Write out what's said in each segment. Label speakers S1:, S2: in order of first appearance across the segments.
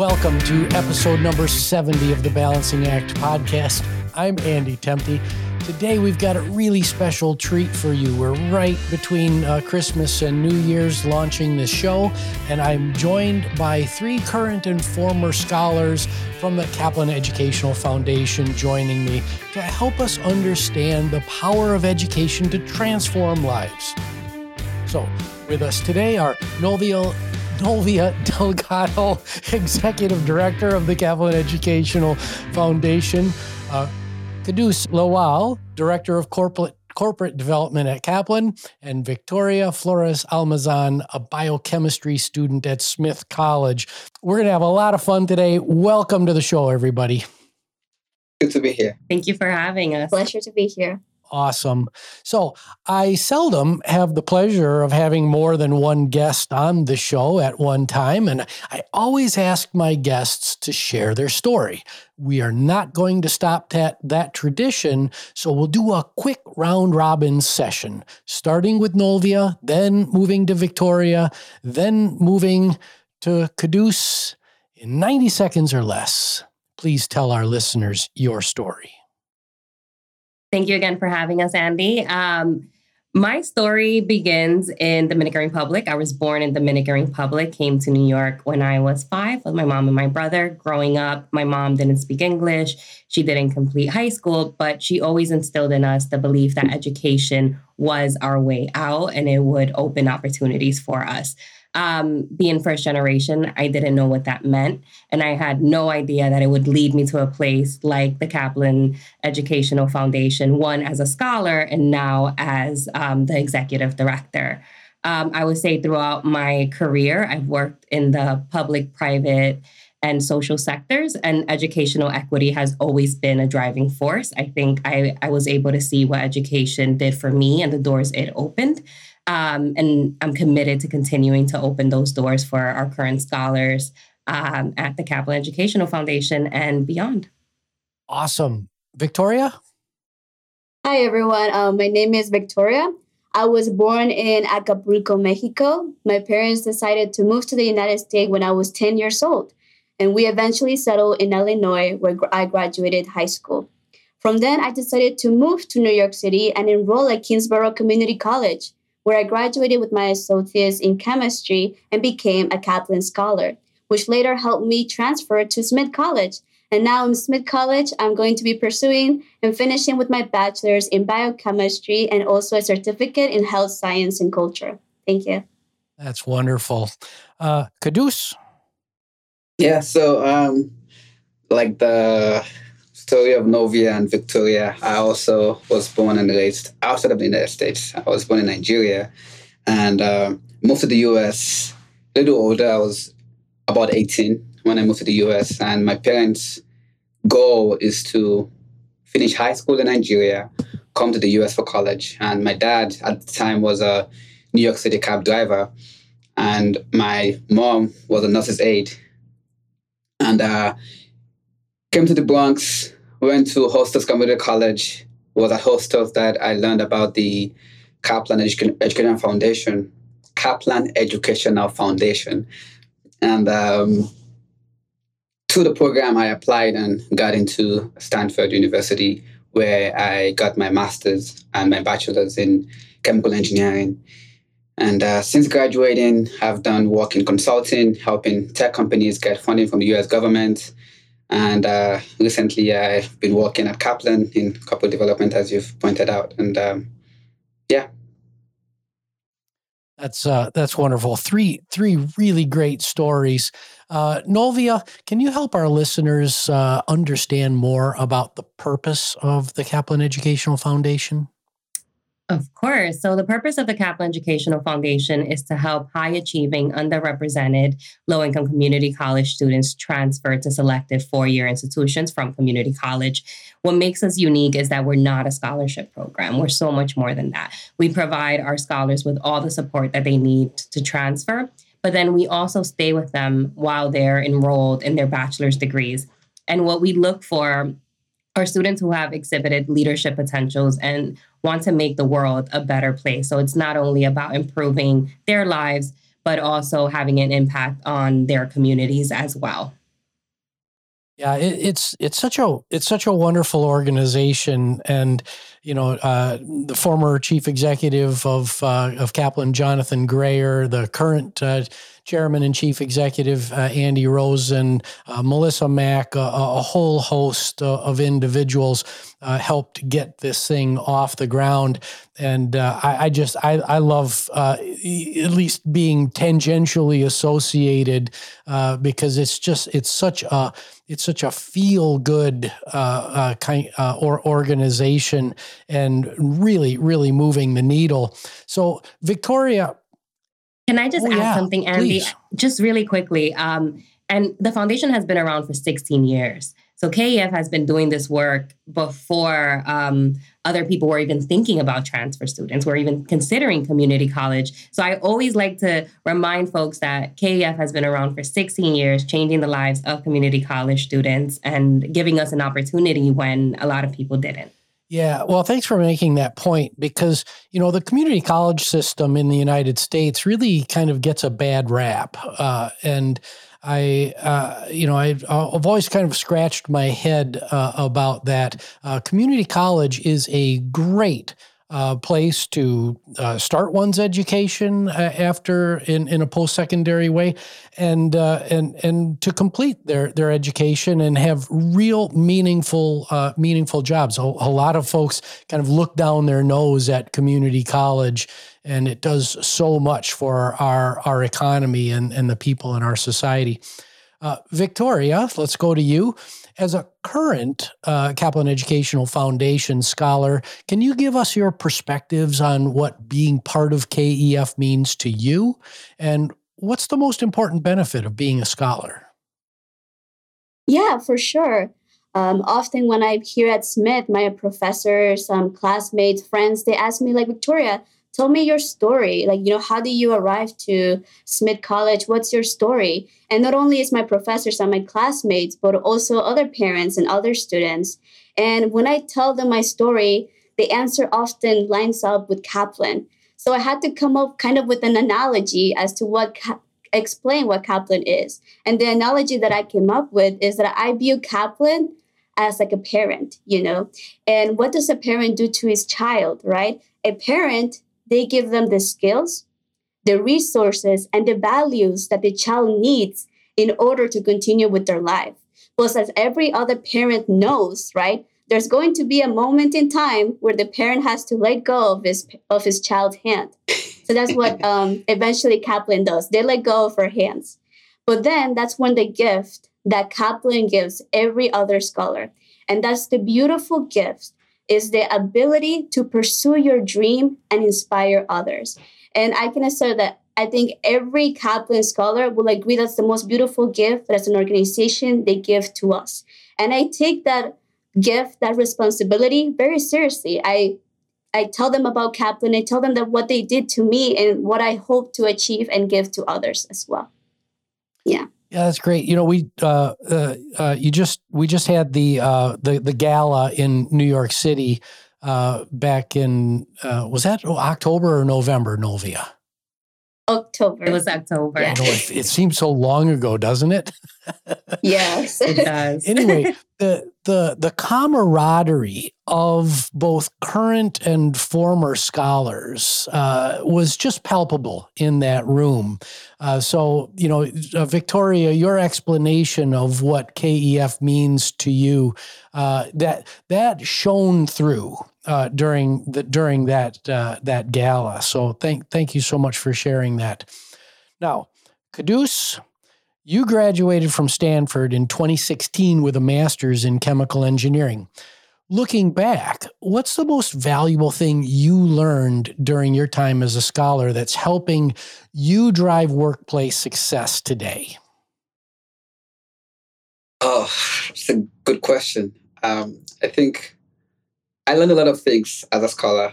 S1: Welcome to episode number 70 of the Balancing Act podcast. I'm Andy Temte. Today we've got a really special treat for you. We're right between uh, Christmas and New Year's launching this show, and I'm joined by three current and former scholars from the Kaplan Educational Foundation joining me to help us understand the power of education to transform lives. So, with us today are Novia Novia Delgado, Executive Director of the Kaplan Educational Foundation, uh, Kadus Lawal, Director of Corporate corporate development at Kaplan, and Victoria Flores Almazan, a biochemistry student at Smith College. We're going to have a lot of fun today. Welcome to the show, everybody.
S2: Good to be here.
S3: Thank you for having us.
S4: Pleasure to be here
S1: awesome. So, I seldom have the pleasure of having more than one guest on the show at one time, and I always ask my guests to share their story. We are not going to stop that, that tradition, so we'll do a quick round robin session, starting with Novia, then moving to Victoria, then moving to Kadus in 90 seconds or less. Please tell our listeners your story.
S3: Thank you again for having us, Andy. Um, my story begins in the Dominican Republic. I was born in the Dominican Republic, came to New York when I was five with my mom and my brother. Growing up, my mom didn't speak English. She didn't complete high school, but she always instilled in us the belief that education was our way out and it would open opportunities for us um, being first generation, I didn't know what that meant. And I had no idea that it would lead me to a place like the Kaplan Educational Foundation, one as a scholar and now as um, the executive director. Um, I would say throughout my career, I've worked in the public, private, and social sectors, and educational equity has always been a driving force. I think I, I was able to see what education did for me and the doors it opened. Um, and I'm committed to continuing to open those doors for our current scholars um, at the Kaplan Educational Foundation and beyond.
S1: Awesome. Victoria?
S4: Hi, everyone. Um, my name is Victoria. I was born in Acapulco, Mexico. My parents decided to move to the United States when I was 10 years old, and we eventually settled in Illinois, where I graduated high school. From then, I decided to move to New York City and enroll at Kingsborough Community College where I graduated with my associates in chemistry and became a Kaplan Scholar, which later helped me transfer to Smith College. And now in Smith College, I'm going to be pursuing and finishing with my bachelor's in biochemistry and also a certificate in health science and culture. Thank you.
S1: That's wonderful. Uh, Kadus?
S2: Yeah, so um, like the story of Novia and Victoria, I also was born and raised outside of the United States. I was born in Nigeria and uh, moved to the US a little older. I was about 18 when I moved to the US, and my parents' goal is to finish high school in Nigeria, come to the US for college. And my dad at the time was a New York City cab driver, and my mom was a nurse's aide. And uh, came to the Bronx went to Hostos Community College. It was at Hostos that I learned about the Kaplan Education, Educational Foundation, Kaplan Educational Foundation. And um, to the program, I applied and got into Stanford University, where I got my master's and my bachelor's in chemical engineering. And uh, since graduating, I've done work in consulting, helping tech companies get funding from the US government, and uh, recently, I've been working at Kaplan in corporate development, as you've pointed out. And um, yeah,
S1: that's uh, that's wonderful. Three three really great stories. Uh, Novia, can you help our listeners uh, understand more about the purpose of the Kaplan Educational Foundation?
S3: Of course. So, the purpose of the Kaplan Educational Foundation is to help high achieving, underrepresented, low income community college students transfer to selective four year institutions from community college. What makes us unique is that we're not a scholarship program. We're so much more than that. We provide our scholars with all the support that they need to transfer, but then we also stay with them while they're enrolled in their bachelor's degrees. And what we look for are students who have exhibited leadership potentials and want to make the world a better place. So it's not only about improving their lives, but also having an impact on their communities as well.
S1: Yeah, it, it's it's such a it's such a wonderful organization, and you know uh, the former chief executive of uh, of Kaplan, Jonathan Grayer, the current uh, chairman and chief executive uh, Andy Rosen, uh, Melissa Mack, a, a whole host uh, of individuals uh, helped get this thing off the ground. And uh, I, I, just I, I love uh, at least being tangentially associated because it's just it's such a it's such a feel good kind or organization and really really moving the needle. So Victoria
S3: can I just oh, add yeah, something, Andy? Please. Just really quickly. Um, and the foundation has been around for 16 years. So KEF has been doing this work before um, other people were even thinking about transfer students, were even considering community college. So I always like to remind folks that KEF has been around for 16 years, changing the lives of community college students and giving us an opportunity when a lot of people didn't.
S1: Yeah, well, thanks for making that point because, you know, the community college system in the United States really kind of gets a bad rap. Uh, and I, uh, you know, I've, I've, always kind of scratched my head uh, about that. Uh, community college is a great uh, place to uh, start one's education uh, after in, in a post secondary way, and uh, and and to complete their their education and have real meaningful uh, meaningful jobs. A, a, lot of folks kind of look down their nose at community college, and it does so much for our our economy and and the people in our society. Uh, Victoria, let's go to you. As a current uh, Kaplan Educational Foundation scholar, can you give us your perspectives on what being part of KEF means to you? And what's the most important benefit of being a scholar?
S4: Yeah, for sure. Um, often when I'm here at Smith, my professors, um, classmates, friends, they ask me, like, Victoria, tell me your story. Like, you know, how do you arrive to Smith College? What's your story? And not only is my professors and my classmates, but also other parents and other students. And when I tell them my story, the answer often lines up with Kaplan. So I had to come up kind of with an analogy as to what Ka- explain what Kaplan is. And the analogy that I came up with is that I view Kaplan as like a parent, you know. And what does a parent do to his child, right? A parent they give them the skills, the resources, and the values that the child needs in order to continue with their life. Plus, as every other parent knows, right? There's going to be a moment in time where the parent has to let go of his of his child's hand. So that's what um, eventually Kaplan does. They let go of her hands. But then that's when the gift that Kaplan gives every other scholar. And that's the beautiful gift is the ability to pursue your dream and inspire others. And I can assert that I think every Kaplan scholar will agree that's the most beautiful gift that as an organization they give to us. And I take that gift, that responsibility very seriously. I I tell them about Kaplan. I tell them that what they did to me and what I hope to achieve and give to others as well. Yeah.
S1: Yeah, that's great. You know, we uh, uh, uh, you just we just had the uh, the the gala in New York City uh, back in uh, was that October or November? Novia.
S4: October.
S3: It was October.
S1: Yeah. it, it seems so long ago, doesn't it?
S4: yes,
S3: it does.
S1: anyway, the the the camaraderie of both current and former scholars uh, was just palpable in that room. Uh, so, you know, uh, Victoria, your explanation of what KEF means to you uh, that that shone through uh, during the during that uh, that gala. So, thank thank you so much for sharing that. Now, Kadus you graduated from Stanford in 2016 with a master's in chemical engineering. Looking back, what's the most valuable thing you learned during your time as a scholar that's helping you drive workplace success today?
S2: Oh, it's a good question. Um, I think I learned a lot of things as a scholar,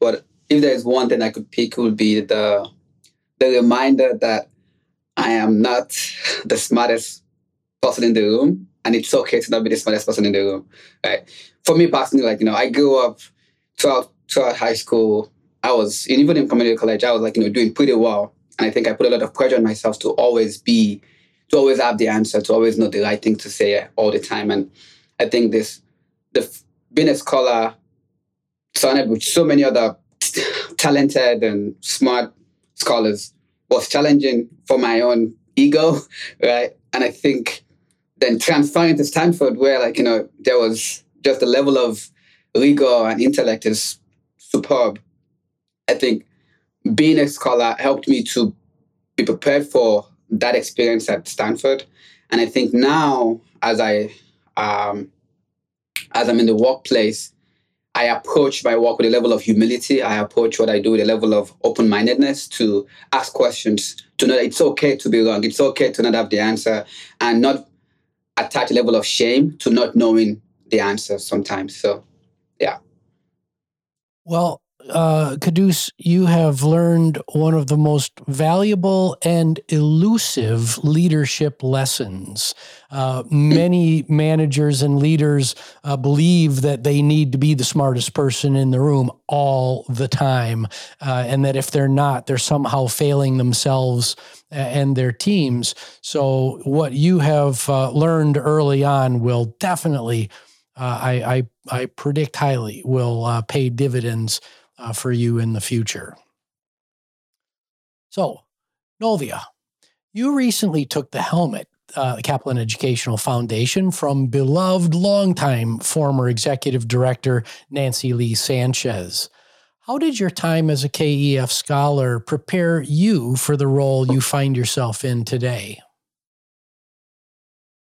S2: but if there is one thing I could pick, it would be the the reminder that I am not the smartest person in the room, and it's okay to not be the smartest person in the room. Right? For me personally, like you know, I grew up throughout throughout high school. I was even in community college. I was like you know doing pretty well, and I think I put a lot of pressure on myself to always be to always have the answer, to always know the right thing to say all the time. And I think this, the being a scholar, surrounded with so many other talented and smart scholars, was challenging for my own ego, right? And I think then transferring to Stanford, where like you know there was just the level of rigor and intellect is superb. I think being a scholar helped me to be prepared for that experience at Stanford, and I think now as I um, as I'm in the workplace, I approach my work with a level of humility. I approach what I do with a level of open mindedness to ask questions, to know that it's okay to be wrong, it's okay to not have the answer, and not attach a level of shame to not knowing the answer sometimes. So, yeah.
S1: Well, uh, Kadus, you have learned one of the most valuable and elusive leadership lessons. Uh, many managers and leaders uh, believe that they need to be the smartest person in the room all the time, uh, and that if they're not, they're somehow failing themselves and their teams. So, what you have uh, learned early on will definitely, uh, I, I, I predict highly, will uh, pay dividends uh, for you in the future. So, Novia, you recently took the helmet, uh, Kaplan Educational Foundation, from beloved longtime former executive director Nancy Lee Sanchez. How did your time as a KEF scholar prepare you for the role you find yourself in today?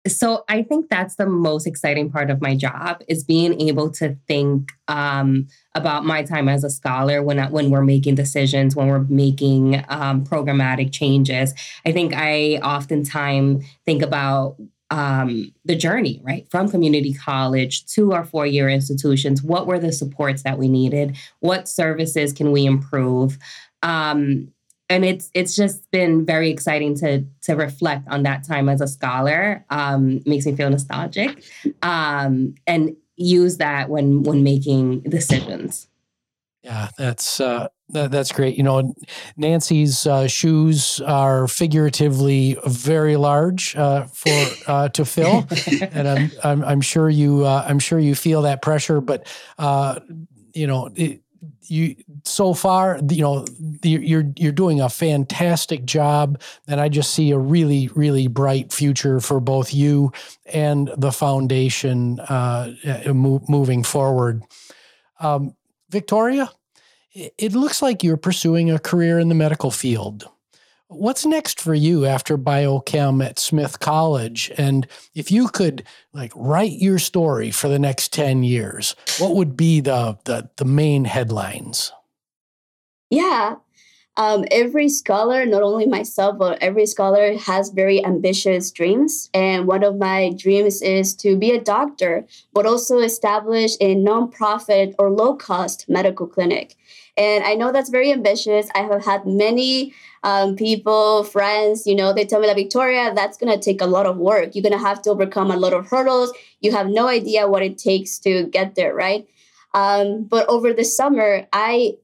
S3: So I think that's the most exciting part of my job is being able to think um, about my time as a scholar when when we're making decisions, when we're making um, programmatic changes. I think I oftentimes think about um, the journey, right, from community college to our four year institutions. What were the supports that we needed? What services can we improve? Um, and it's it's just been very exciting to to reflect on that time as a scholar. Um, makes me feel nostalgic, um, and use that when when making decisions.
S1: Yeah, that's uh, that, that's great. You know, Nancy's uh, shoes are figuratively very large uh, for uh, to fill, and I'm, I'm, I'm sure you uh, I'm sure you feel that pressure. But uh, you know, it, you so far you know you're you're doing a fantastic job and i just see a really really bright future for both you and the foundation uh, uh moving forward. Um, victoria it looks like you're pursuing a career in the medical field what's next for you after biochem at Smith College? And if you could like write your story for the next 10 years, what would be the the, the main headlines?
S4: Yeah. Um, every scholar, not only myself, but every scholar has very ambitious dreams. And one of my dreams is to be a doctor, but also establish a nonprofit or low cost medical clinic. And I know that's very ambitious. I have had many um, people, friends, you know, they tell me that Victoria, that's going to take a lot of work. You're going to have to overcome a lot of hurdles. You have no idea what it takes to get there, right? Um, but over the summer, I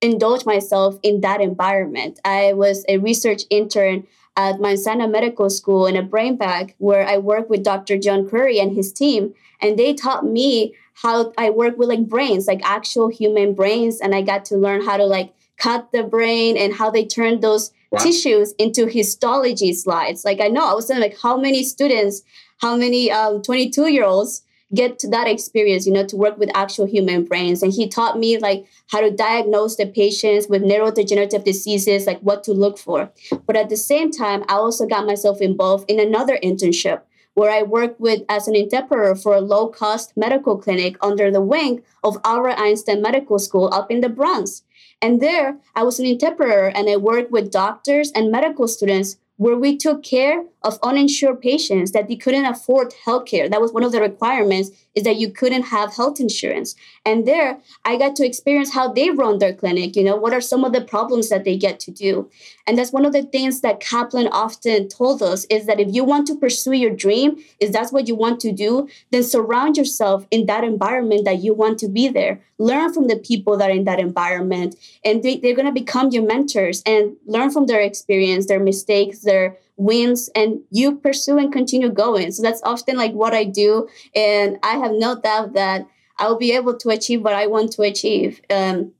S4: indulged myself in that environment. I was a research intern at Sinai Medical School in a brain bank where I worked with Dr. John Crary and his team. And they taught me how I work with like brains, like actual human brains. And I got to learn how to like cut the brain and how they turn those wow. tissues into histology slides. Like I know I was saying like how many students, how many um, 22 year olds get to that experience, you know, to work with actual human brains. And he taught me like how to diagnose the patients with neurodegenerative diseases, like what to look for. But at the same time, I also got myself involved in another internship where I worked with as an interpreter for a low cost medical clinic under the wing of Albert Einstein Medical School up in the Bronx. And there, I was an interpreter and I worked with doctors and medical students where we took care of uninsured patients that they couldn't afford healthcare. That was one of the requirements is that you couldn't have health insurance. And there I got to experience how they run their clinic, you know, what are some of the problems that they get to do. And that's one of the things that Kaplan often told us is that if you want to pursue your dream, is that's what you want to do, then surround yourself in that environment that you want to be there. Learn from the people that are in that environment and they, they're going to become your mentors and learn from their experience, their mistakes, their wins and you pursue and continue going. So that's often like what I do. And I have no doubt that I'll be able to achieve what I want to achieve. Um,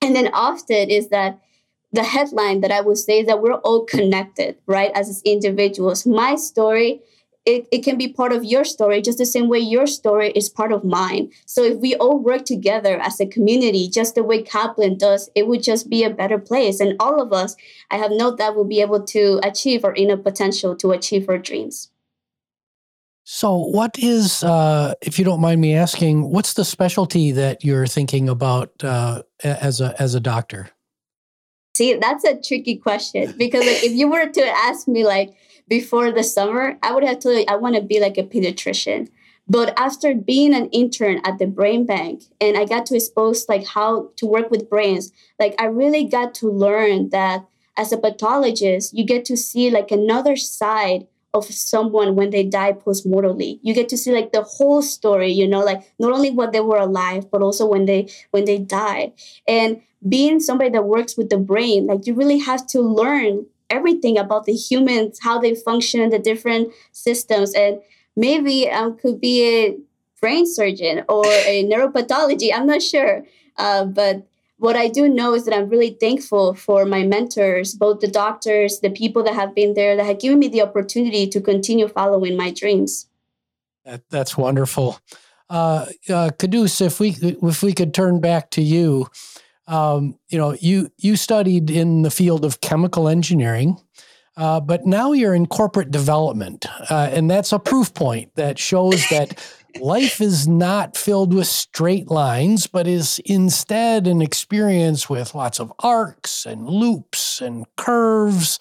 S4: and then often is that the headline that I would say is that we're all connected, right? As individuals. My story it, it can be part of your story just the same way your story is part of mine. So if we all work together as a community, just the way Kaplan does, it would just be a better place. And all of us, I have no doubt, will be able to achieve our inner potential to achieve our dreams.
S1: So, what is, uh, if you don't mind me asking, what's the specialty that you're thinking about uh, as a as a doctor?
S4: See, that's a tricky question because like, if you were to ask me, like, before the summer, I would have told you I want to be like a pediatrician. But after being an intern at the brain bank and I got to expose like how to work with brains, like I really got to learn that as a pathologist, you get to see like another side of someone when they die postmortally. You get to see like the whole story, you know, like not only what they were alive, but also when they when they died. And being somebody that works with the brain, like you really have to learn everything about the humans, how they function, the different systems, and maybe um, could be a brain surgeon or a neuropathology. I'm not sure, uh, but what I do know is that I'm really thankful for my mentors, both the doctors, the people that have been there, that have given me the opportunity to continue following my dreams.
S1: That, that's wonderful. Uh, uh, Kadus, if we if we could turn back to you, um, you know, you you studied in the field of chemical engineering, uh, but now you're in corporate development, uh, and that's a proof point that shows that life is not filled with straight lines, but is instead an experience with lots of arcs and loops and curves.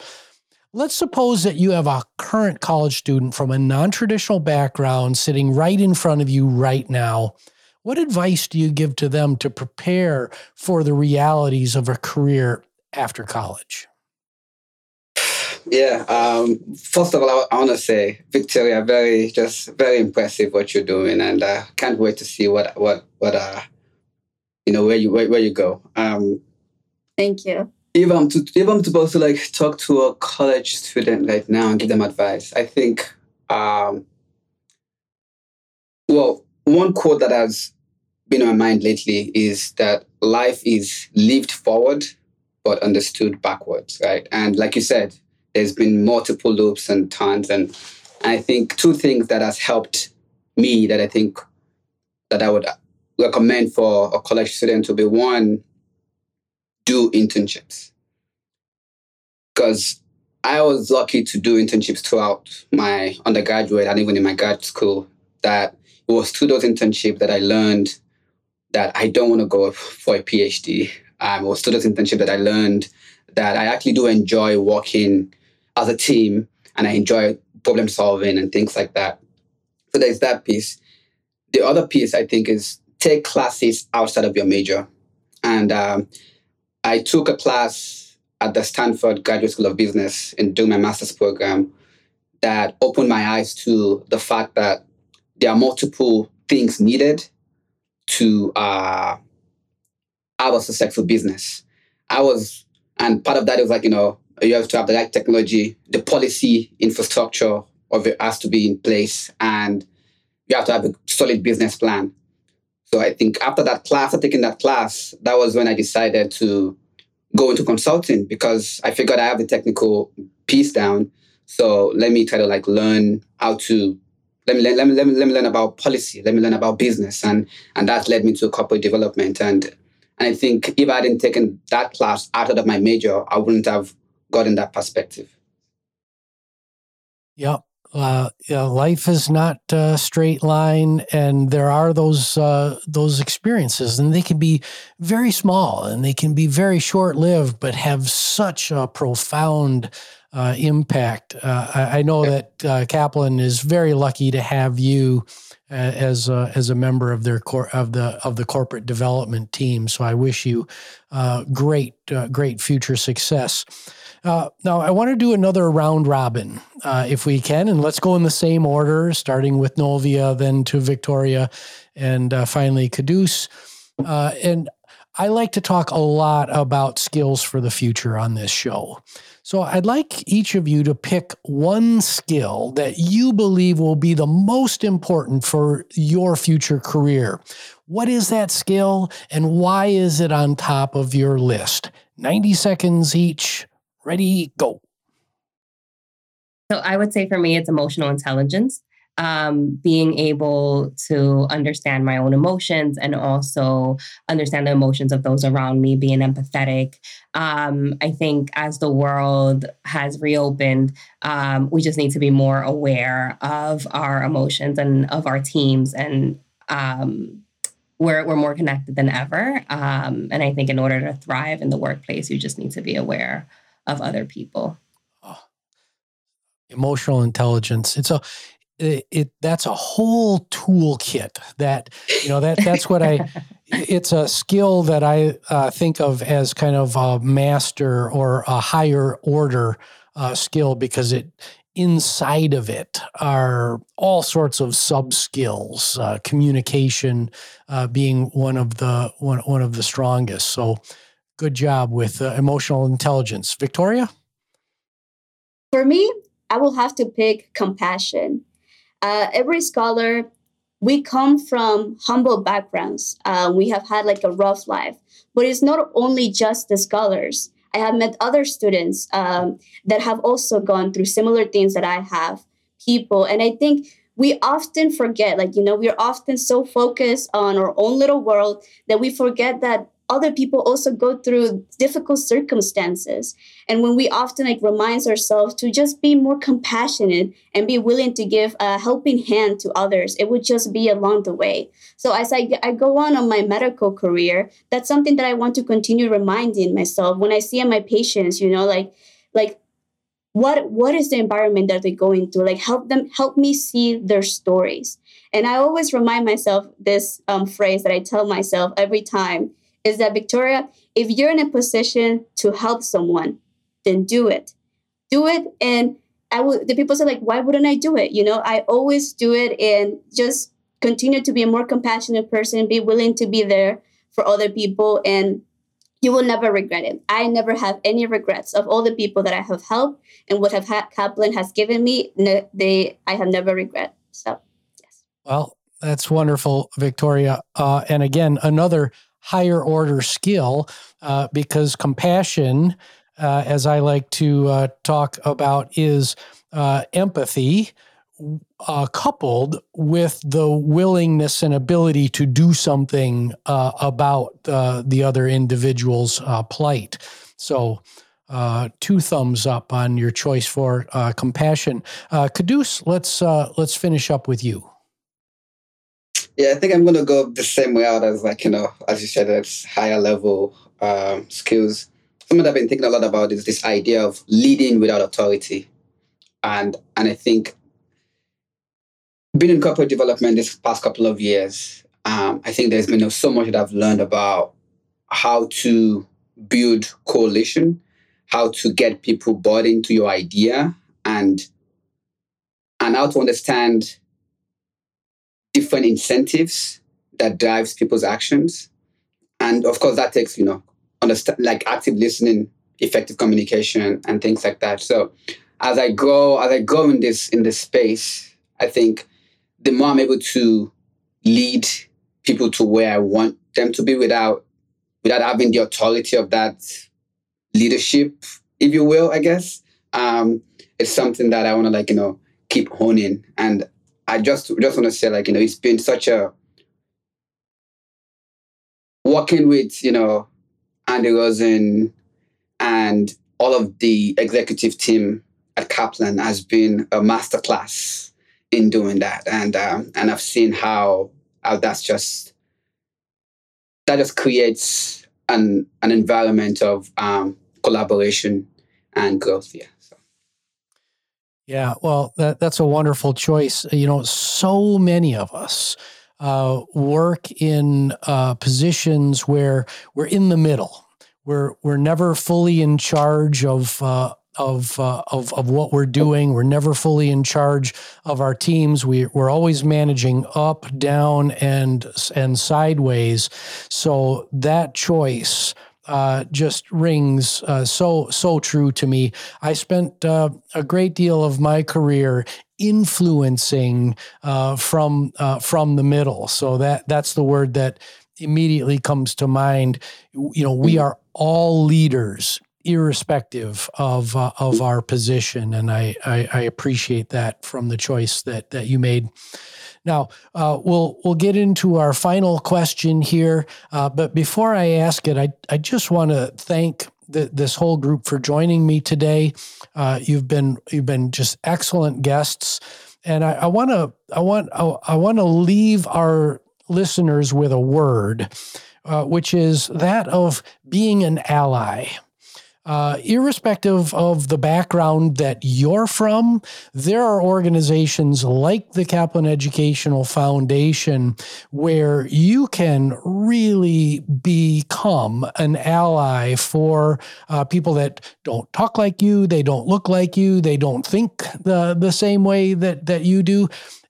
S1: Let's suppose that you have a current college student from a non traditional background sitting right in front of you right now what advice do you give to them to prepare for the realities of a career after college?
S2: Yeah. Um, first of all, I, I want to say, Victoria, very just very impressive what you're doing, and uh, can't wait to see what what what uh, you know where you where, where you go. Um,
S4: Thank you.
S2: If I'm to if I'm supposed to like talk to a college student right now and give them advice, I think, um, well, one quote that has been on my mind lately is that life is lived forward but understood backwards, right? And like you said, there's been multiple loops and turns, and I think two things that has helped me that I think that I would recommend for a college student to be one, do internships. Because I was lucky to do internships throughout my undergraduate and even in my grad school that it was through those internships that I learned that I don't want to go for a PhD. Um, it was through those internships that I learned that I actually do enjoy working as a team and I enjoy problem solving and things like that. So there's that piece. The other piece I think is take classes outside of your major. And um, I took a class at the Stanford Graduate School of Business in doing my master's program that opened my eyes to the fact that there are multiple things needed to uh, have a successful business. I was, and part of that was like, you know, you have to have the right technology, the policy infrastructure of it has to be in place, and you have to have a solid business plan. So I think after that class, after taking that class, that was when I decided to go into consulting because I figured I have the technical piece down. So let me try to like learn how to let me, let me, let me, let me learn about policy. Let me learn about business. And, and that led me to corporate development. And, and I think if I hadn't taken that class out of my major, I wouldn't have gotten that perspective.
S1: Yep. Uh, yeah, life is not a straight line, and there are those uh, those experiences, and they can be very small and they can be very short lived, but have such a profound uh, impact. Uh, I, I, know that uh, Kaplan is very lucky to have you uh, as a, as a member of their cor- of the of the corporate development team. So I wish you great great future success. Uh, now, I want to do another round robin, uh, if we can, and let's go in the same order, starting with Novia, then to Victoria, and uh, finally Kadus. Uh, and I like to talk a lot about skills for the future on this show. So I'd like each of you to pick one skill that you believe will be the most important for your future career. What is that skill and why is it on top of your list? 90 seconds each. Ready, go.
S3: So I would say for me, it's emotional intelligence um, being able to understand my own emotions and also understand the emotions of those around me, being empathetic. Um, I think as the world has reopened, um, we just need to be more aware of our emotions and of our teams and um, we're, we're more connected than ever. Um, and I think in order to thrive in the workplace, you just need to be aware of other people. Oh,
S1: emotional intelligence. It's a it, it, that's a whole toolkit that you know that that's what I it's a skill that I uh, think of as kind of a master or a higher order uh, skill because it inside of it are all sorts of sub skills uh, communication uh, being one of the one, one of the strongest so good job with uh, emotional intelligence victoria
S4: for me i will have to pick compassion uh, every scholar, we come from humble backgrounds. Uh, we have had like a rough life, but it's not only just the scholars. I have met other students um, that have also gone through similar things that I have, people. And I think we often forget, like, you know, we're often so focused on our own little world that we forget that other people also go through difficult circumstances. And when we often like reminds ourselves to just be more compassionate and be willing to give a helping hand to others it would just be along the way. So as i, I go on on my medical career that's something that i want to continue reminding myself when i see my patients you know like like what what is the environment that they're going through? Like help them help me see their stories. And i always remind myself this um, phrase that i tell myself every time is that Victoria, if you're in a position to help someone, then do it. Do it. And I would the people say, like, why wouldn't I do it? You know, I always do it and just continue to be a more compassionate person, be willing to be there for other people, and you will never regret it. I never have any regrets of all the people that I have helped and what have ha- Kaplan has given me. They, I have never regret. So, yes.
S1: Well, that's wonderful, Victoria. Uh, and again, another higher order skill uh, because compassion, uh, as I like to uh, talk about, is uh, empathy. Uh, coupled with the willingness and ability to do something uh, about the other individual's plight. So, two thumbs up on your choice for compassion. Kadus, let's let's finish up with you.
S2: Yeah, I think I'm gonna go the same way out as like you know, as you said, it's higher level um, skills. Something I've been thinking a lot about is this idea of leading without authority, and and I think being in corporate development this past couple of years, um, I think there's been so much that I've learned about how to build coalition, how to get people bought into your idea, and and how to understand different incentives that drives people's actions. And of course, that takes, you know, understand like active listening, effective communication, and things like that. So as I grow, as I grow in this in this space, I think the more I'm able to lead people to where I want them to be without without having the authority of that leadership, if you will, I guess. Um, it's something that I want to like, you know, keep honing. And I just just want to say, like, you know, it's been such a working with, you know, Andy Rosen and all of the executive team at Kaplan has been a masterclass in doing that. And um, and I've seen how how that's just that just creates an an environment of um, collaboration and growth. Yeah.
S1: Yeah, well, that, that's a wonderful choice. You know, so many of us uh, work in uh, positions where we're in the middle. We're we're never fully in charge of uh, of, uh, of of what we're doing. We're never fully in charge of our teams. We we're always managing up, down, and and sideways. So that choice. Uh, just rings uh, so so true to me. I spent uh, a great deal of my career influencing uh, from uh, from the middle. So that that's the word that immediately comes to mind. You know, we mm-hmm. are all leaders irrespective of uh, of our position, and I, I, I appreciate that from the choice that that you made. Now uh, we'll we'll get into our final question here, uh, but before I ask it, I I just want to thank this whole group for joining me today. Uh, you've been you've been just excellent guests, and I want to I want I want to leave our listeners with a word, uh, which is that of being an ally uh, irrespective of the background that you're from, there are organizations like the Kaplan Educational Foundation where you can really become an ally for uh, people that don't talk like you, they don't look like you, they don't think the, the same way that, that you do.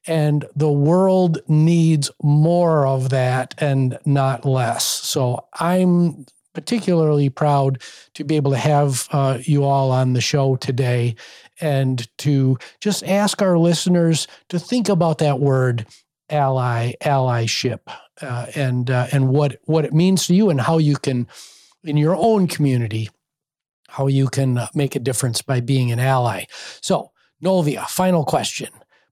S1: And the world needs more of that and not less. So I'm particularly proud to be able to have uh, you all on the show today and to just ask our listeners to think about that word ally allyship uh, and uh, and what what it means to you and how you can in your own community how you can uh, make a difference by being an ally. So novia final question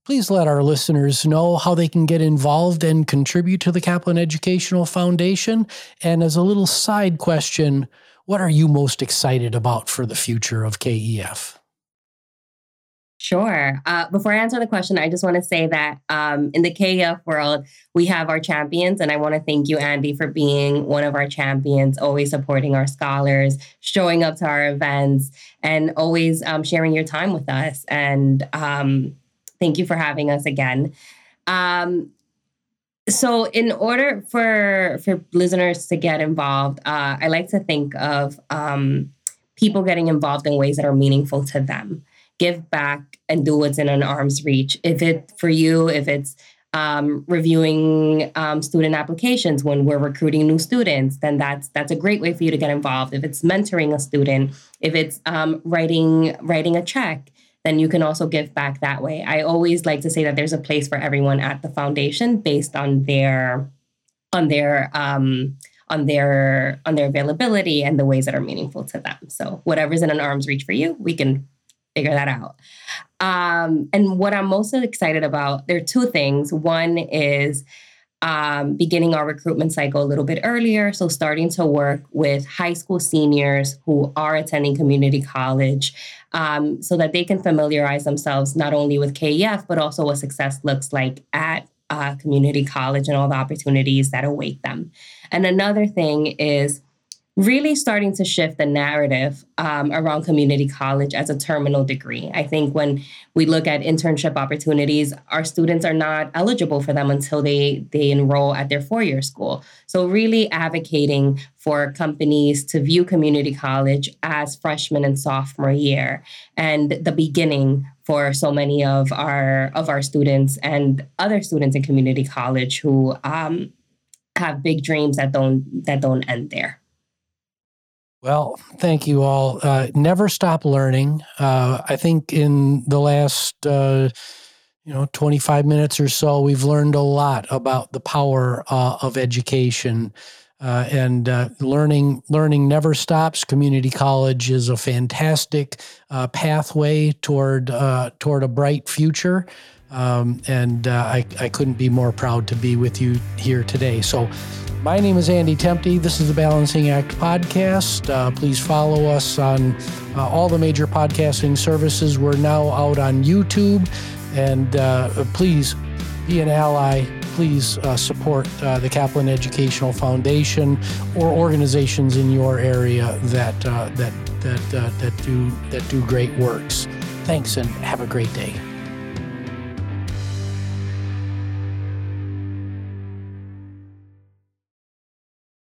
S1: please let our listeners know how they can get involved and contribute to the Kaplan Educational Foundation. And as a little side question, what are you most excited about for the future of KEF?
S3: Sure. Uh, before I answer the question, I just want to say that um, in the KEF world, we have our champions. And I want to thank you, Andy, for being one of our champions, always supporting our scholars, showing up to our events, and always um, sharing your time with us. And um, Thank you for having us again. Um, so, in order for for listeners to get involved, uh, I like to think of um, people getting involved in ways that are meaningful to them. Give back and do what's in an arm's reach. If it for you, if it's um, reviewing um, student applications when we're recruiting new students, then that's that's a great way for you to get involved. If it's mentoring a student, if it's um, writing writing a check, then you can also give back that way. I always like to say that there's a place for everyone at the foundation based on their on their um, on their on their availability and the ways that are meaningful to them. So whatever's in an arm's reach for you, we can figure that out. Um, and what I'm most excited about, there are two things. One is um, beginning our recruitment cycle a little bit earlier. So, starting to work with high school seniors who are attending community college um, so that they can familiarize themselves not only with KEF, but also what success looks like at uh, community college and all the opportunities that await them. And another thing is really starting to shift the narrative um, around community college as a terminal degree. I think when we look at internship opportunities, our students are not eligible for them until they they enroll at their four year school. So really advocating for companies to view community college as freshman and sophomore year and the beginning for so many of our of our students and other students in community college who um, have big dreams that don't that don't end there.
S1: Well, thank you all. Uh, never stop learning. Uh, I think in the last, uh, you know, 25 minutes or so, we've learned a lot about the power uh, of education. Uh, and uh, learning learning never stops. Community college is a fantastic pathway toward toward a bright future. Um, and I, I couldn't be more proud to be with you here today. So my name is Andy Temte. This is the Balancing Act podcast. Uh, please follow us on uh, all the major podcasting services. We're now out on YouTube. And uh, please be an ally. Please uh, support uh, the Kaplan Educational Foundation or organizations in your area that, uh, that, that, that, do, that do great works. Thanks and have a great day.